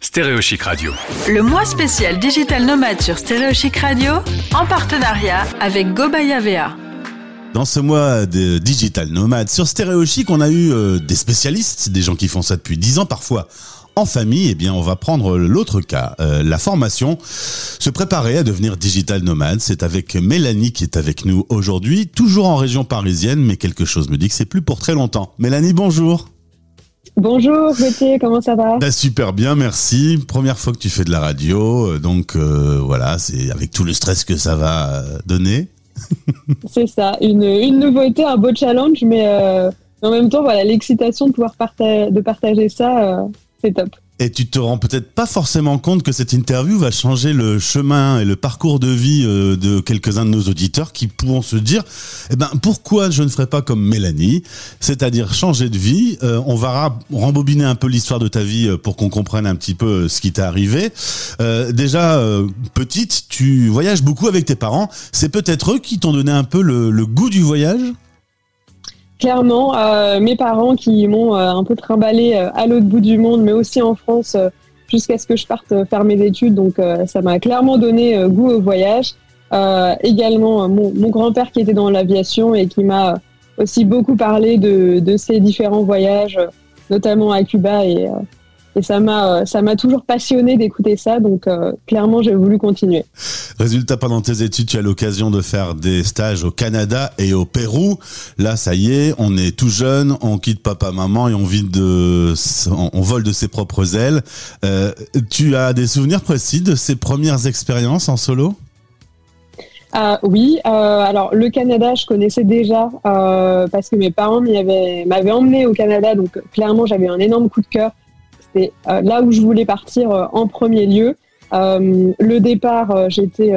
Stéréochic Radio. Le mois spécial Digital Nomade sur Stéréochic Radio en partenariat avec Gobaya VA. Dans ce mois de Digital Nomade sur Stéréochic, on a eu euh, des spécialistes, des gens qui font ça depuis 10 ans parfois en famille, eh bien, on va prendre l'autre cas, euh, la formation, se préparer à devenir digital nomade. C'est avec Mélanie qui est avec nous aujourd'hui, toujours en région parisienne, mais quelque chose me dit que c'est plus pour très longtemps. Mélanie, bonjour. Bonjour Gauthier, comment ça va? Bah, Super bien, merci. Première fois que tu fais de la radio, euh, donc euh, voilà, c'est avec tout le stress que ça va donner. c'est ça, une, une, nouveauté, un beau challenge, mais en même temps, voilà, l'excitation de pouvoir de partager ça, c'est top. Et tu te rends peut-être pas forcément compte que cette interview va changer le chemin et le parcours de vie euh, de quelques-uns de nos auditeurs qui pourront se dire, eh ben, pourquoi je ne ferais pas comme Mélanie? C'est-à-dire changer de vie. Euh, on va rembobiner un peu l'histoire de ta vie euh, pour qu'on comprenne un petit peu ce qui t'est arrivé. déjà, petite, tu voyages beaucoup avec tes parents. C'est peut-être eux qui t'ont donné un peu le goût du voyage? Clairement, euh, mes parents qui m'ont euh, un peu trimballé euh, à l'autre bout du monde, mais aussi en France, jusqu'à ce que je parte faire mes études. Donc, ça m'a clairement donné goût au voyage. également, mon, mon grand-père qui était dans l'aviation et qui m'a aussi beaucoup parlé de, de ces différents voyages, notamment à Cuba et et ça m'a euh, ça m'a toujours passionné d'écouter ça donc euh, clairement j'ai voulu continuer. Résultat pendant tes études tu as l'occasion de faire des stages au Canada et au Pérou. Là ça y est, on est tout jeune, on quitte papa maman et on vit de on vole de ses propres ailes. Euh, tu as des souvenirs précis de ces premières expériences en solo? Euh, oui, euh, alors le Canada, je connaissais déjà euh, parce que mes parents m'avaient emmené au Canada, donc clairement j'avais un énorme coup de cœur euh, là où je voulais partir euh, en premier lieu. Euh, le départ, j'étais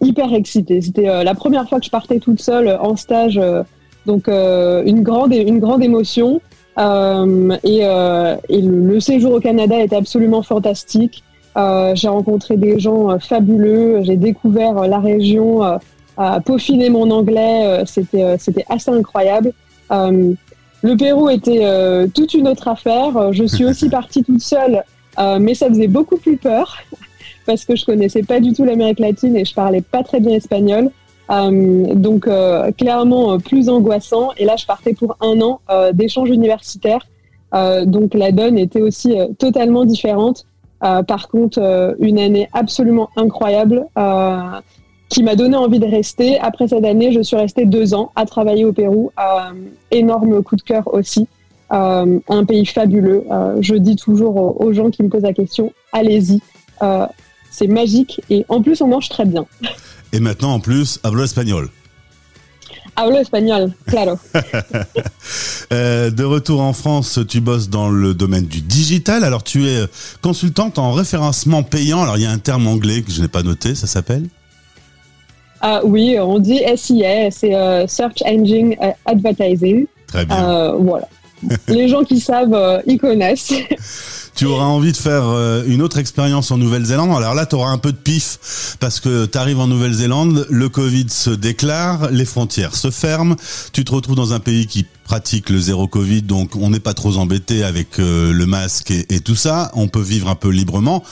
hyper excitée. C'était la première fois que je partais toute seule en stage, donc une grande émotion. et, le, séjour au Canada était absolument fantastique. j'ai rencontré des gens fabuleux. J'ai découvert la région, peaufiné mon anglais. c'était assez incroyable. Le Pérou était euh, toute une autre affaire. Je suis aussi partie toute seule, euh, mais ça faisait beaucoup plus peur parce que je connaissais pas du tout l'Amérique latine et je parlais pas très bien espagnol. Euh, donc clairement plus angoissant. Et là, je partais pour un an d'échange universitaire. donc la donne était aussi totalement différente. par contre, une année absolument incroyable qui m'a donné envie de rester. Après cette année, je suis restée deux ans à travailler au Pérou. Euh, énorme coup de cœur aussi. Euh, un pays fabuleux. Euh, je dis toujours aux, gens qui me posent la question, allez-y. c'est magique et en plus on mange très bien. Et maintenant en plus, hablo espagnol. Hablo espagnol, claro. de retour en France, tu bosses dans le domaine du digital. Alors tu es consultante en référencement payant. Alors il y a un terme anglais que je n'ai pas noté, ça s'appelle? Ah, oui, on dit SIA, c'est euh, Search Engine Advertising. Très bien. Euh, voilà. Les gens qui savent, euh, ils connaissent. tu auras envie de faire une autre expérience en Nouvelle-Zélande. Alors là, tu auras un peu de pif parce que tu arrives en Nouvelle-Zélande, le Covid se déclare, les frontières se ferment, tu te retrouves dans un pays qui pratique le zéro Covid, donc on n'est pas trop embêté avec le masque et, tout ça. On peut vivre un peu librement,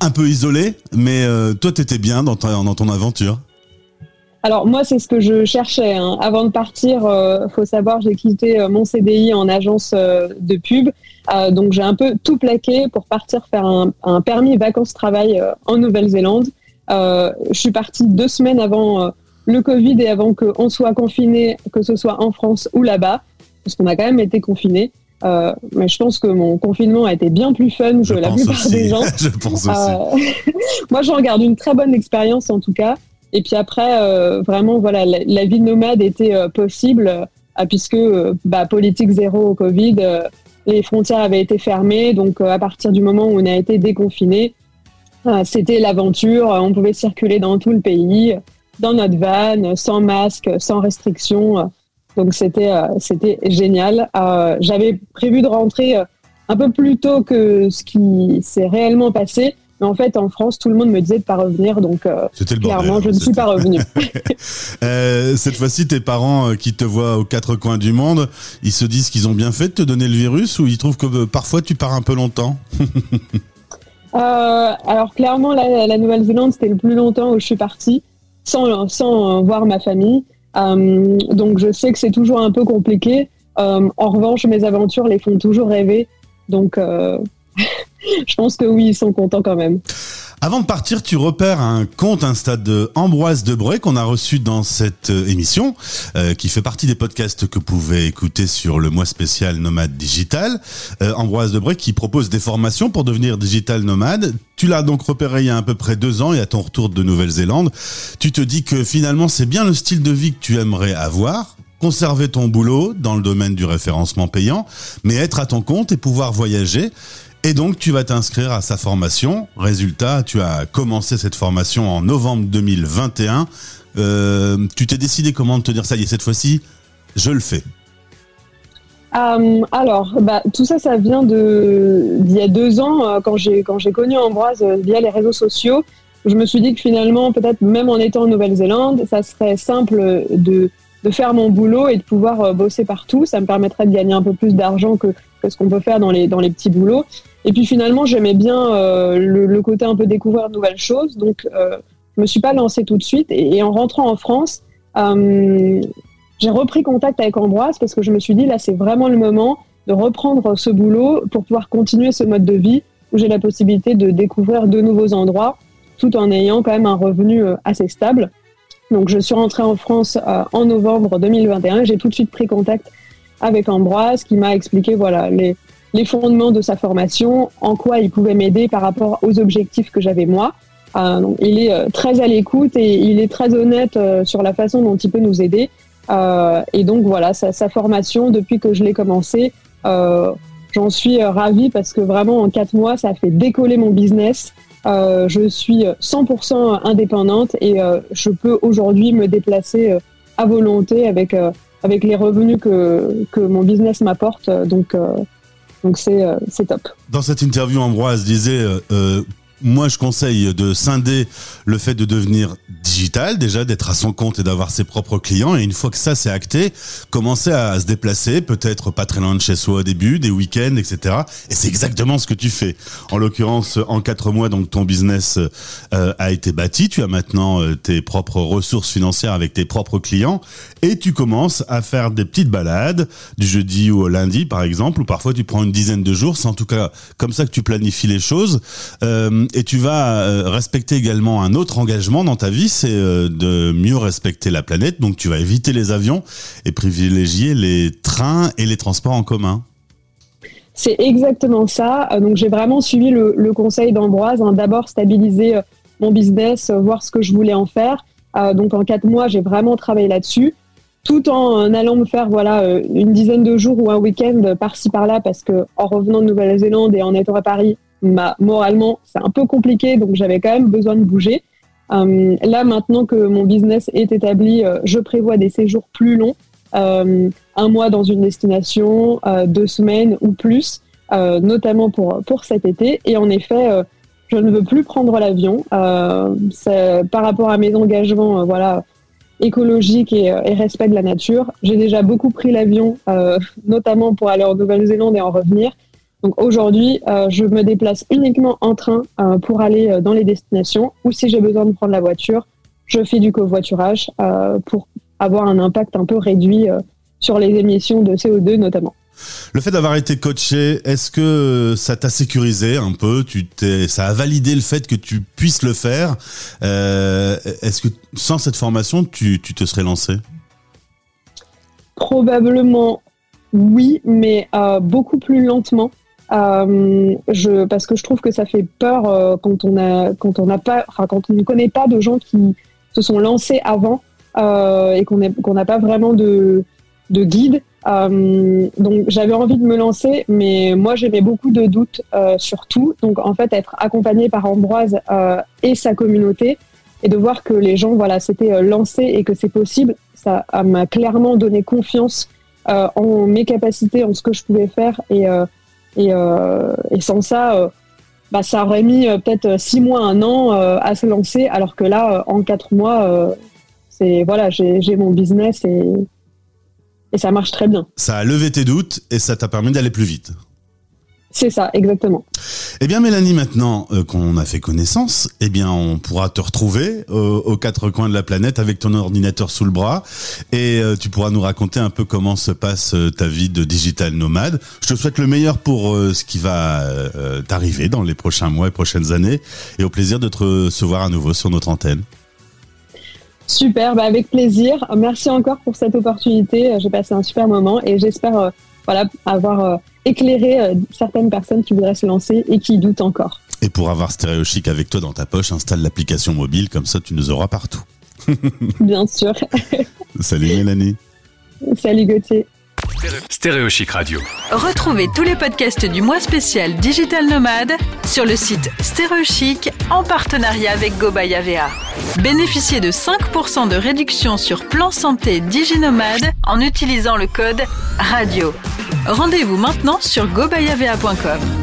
un peu isolé, mais toi, tu étais bien dans, dans ton aventure. Alors moi, c'est ce que je cherchais. Hein. Avant de partir, euh, faut savoir, j'ai quitté euh, mon CDI en agence euh, de pub. Euh, donc j'ai un peu tout plaqué pour partir faire un, un permis vacances-travail en Nouvelle-Zélande. je suis partie deux semaines avant le Covid et avant qu'on soit confiné, que ce soit en France ou là-bas, parce qu'on a quand même été confiné. mais je pense que mon confinement a été bien plus fun que la plupart des gens. je pense aussi. moi, j'en garde une très bonne expérience en tout cas. Et puis après, euh, vraiment, voilà, la, vie nomade était euh, possible euh, puisque bah, politique zéro au Covid, les frontières avaient été fermées. Donc, à partir du moment où on a été déconfiné, c'était l'aventure. On pouvait circuler dans tout le pays, dans notre van, sans masque, sans restriction. Donc, c'était c'était génial. J'avais prévu de rentrer un peu plus tôt que ce qui s'est réellement passé. Mais en fait, en France, tout le monde me disait de pas revenir, donc clairement, je ne suis pas revenue. cette fois-ci, tes parents qui te voient aux quatre coins du monde, ils se disent qu'ils ont bien fait de te donner le virus ou ils trouvent que parfois tu pars un peu longtemps Alors clairement, la, la Nouvelle-Zélande, c'était le plus longtemps où je suis partie sans, sans voir ma famille. donc je sais que c'est toujours un peu compliqué. en revanche, mes aventures les font toujours rêver. Donc, euh, je pense que oui, ils sont contents quand même. Avant de partir, tu repères un compte Insta de Ambroise Debré qu'on a reçu dans cette euh, émission, euh, qui fait partie des podcasts que vous pouvez écouter sur le mois spécial Nomade Digital. Ambroise Debré qui propose des formations pour devenir digital nomade. Tu l'as donc repéré il y a à peu près deux ans et à ton retour de Nouvelle-Zélande, tu te dis que finalement c'est bien le style de vie que tu aimerais avoir conserver ton boulot dans le domaine du référencement payant, mais être à ton compte et pouvoir voyager. Et donc, tu vas t'inscrire à sa formation. Résultat, tu as commencé cette formation en novembre 2021. Euh, tu t'es décidé comment de te dire ça y est, cette fois-ci, je le fais. Euh, alors, bah, tout ça, ça vient d'il y a deux ans, euh, quand j'ai connu Ambroise via les réseaux sociaux. Je me suis dit que finalement, peut-être même en étant en Nouvelle-Zélande, ça serait simple de de faire mon boulot et de pouvoir euh, bosser partout. Ça me permettrait de gagner un peu plus d'argent que, ce qu'on peut faire dans les, dans les petits boulots. Et puis finalement, j'aimais bien euh, le, côté un peu découvrir de nouvelles choses. Donc, euh, je me suis pas lancée tout de suite. Et, en rentrant en France, euh, j'ai repris contact avec Ambroise parce que je me suis dit, là, c'est vraiment le moment de reprendre ce boulot pour pouvoir continuer ce mode de vie où j'ai la possibilité de découvrir de nouveaux endroits tout en ayant quand même un revenu assez stable. Donc je suis rentrée en France euh, en novembre 2021. J'ai tout de suite pris contact avec Ambroise qui m'a expliqué voilà les, les fondements de sa formation, en quoi il pouvait m'aider par rapport aux objectifs que j'avais moi. Euh, donc, il est euh, très à l'écoute et il est très honnête euh, sur la façon dont il peut nous aider. et donc voilà, sa, sa, formation, depuis que je l'ai commencé, j'en suis ravie parce que vraiment en quatre mois, ça a fait décoller mon business. Euh, je suis 100% indépendante et euh, je peux aujourd'hui me déplacer euh, à volonté avec, avec les revenus que, que mon business m'apporte. Donc, donc c'est top. Dans cette interview, Ambroise disait moi, je conseille de scinder le fait de devenir digital, déjà d'être à son compte et d'avoir ses propres clients. Et une fois que ça c'est acté, commencer à se déplacer, peut-être pas très loin de chez soi au début, des week-ends, etc. Et c'est exactement ce que tu fais. En l'occurrence, en quatre mois, donc ton business euh, a été bâti. Tu as maintenant euh, tes propres ressources financières avec tes propres clients, et tu commences à faire des petites balades du jeudi au lundi, par exemple, ou parfois tu prends une dizaine de jours. C'est en tout cas comme ça que tu planifies les choses. Euh, et tu vas euh, respecter également un autre engagement dans ta vie, c'est euh, de mieux respecter la planète. Donc tu vas éviter les avions et privilégier les trains et les transports en commun. C'est exactement ça. Euh, donc j'ai vraiment suivi le, conseil d'Ambroise. Hein. D'abord stabiliser mon business, voir ce que je voulais en faire. donc en quatre mois, j'ai vraiment travaillé là-dessus, tout en allant me faire voilà une dizaine de jours ou un week-end par-ci par-là, parce que en revenant de Nouvelle-Zélande et en étant à Paris, moralement, c'est un peu compliqué, donc j'avais quand même besoin de bouger. Euh, là, maintenant que mon business est établi, euh, je prévois des séjours plus longs, euh, un mois dans une destination, deux semaines ou plus, notamment pour, pour cet été. Et en effet, je ne veux plus prendre l'avion. par rapport à mes engagements, voilà, écologiques et, respect de la nature, j'ai déjà beaucoup pris l'avion, notamment pour aller en Nouvelle-Zélande et en revenir. Donc aujourd'hui, euh, je me déplace uniquement en train euh, pour aller euh, dans les destinations ou si j'ai besoin de prendre la voiture, je fais du covoiturage pour avoir un impact un peu réduit sur les émissions de CO2 notamment. Le fait d'avoir été coaché, est-ce que ça t'a sécurisé un peu? Tu t'es, ça a validé le fait que tu puisses le faire. est-ce que sans cette formation, tu, tu te serais lancé? Probablement oui, mais beaucoup plus lentement. Euh, je, parce que je trouve que ça fait peur euh, quand on a, quand on n'a pas, enfin quand on ne connaît pas de gens qui se sont lancés avant euh, et qu'on qu'on n'a pas vraiment de, de guide. Euh, donc j'avais envie de me lancer, mais moi j'avais beaucoup de doutes euh, sur tout. Donc en fait être accompagné par Ambroise et sa communauté et de voir que les gens voilà s'étaient lancés et que c'est possible, ça m'a clairement donné confiance en mes capacités, en ce que je pouvais faire et et, euh, et sans ça, euh, bah, ça aurait mis peut-être six mois, un an à se lancer, alors que là, en quatre mois, c'est voilà, j'ai mon business et, et ça marche très bien. Ça a levé tes doutes et ça t'a permis d'aller plus vite. C'est ça, exactement. Eh bien, Mélanie, maintenant euh, qu'on a fait connaissance, eh bien, on pourra te retrouver euh, aux quatre coins de la planète avec ton ordinateur sous le bras et euh, tu pourras nous raconter un peu comment se passe ta vie de digital nomade. Je te souhaite le meilleur pour ce qui va t'arriver dans les prochains mois et prochaines années et au plaisir de te recevoir à nouveau sur notre antenne. Super, bah avec plaisir. Merci encore pour cette opportunité. J'ai passé un super moment et j'espère voilà, avoir éclairer euh, certaines personnes qui voudraient se lancer et qui doutent encore. Et pour avoir Stéréo Chic avec toi dans ta poche, installe l'application mobile, comme ça tu nous auras partout. Bien sûr. Salut Mélanie. Salut Gauthier. Stéréo Radio. Retrouvez tous les podcasts du mois spécial Digital Nomade sur le site Stéréo Chic en partenariat avec GoBayavea. Bénéficiez de 5% de réduction sur plan santé DigiNomade en utilisant le code RADIO. Rendez-vous maintenant sur gobayavea.com.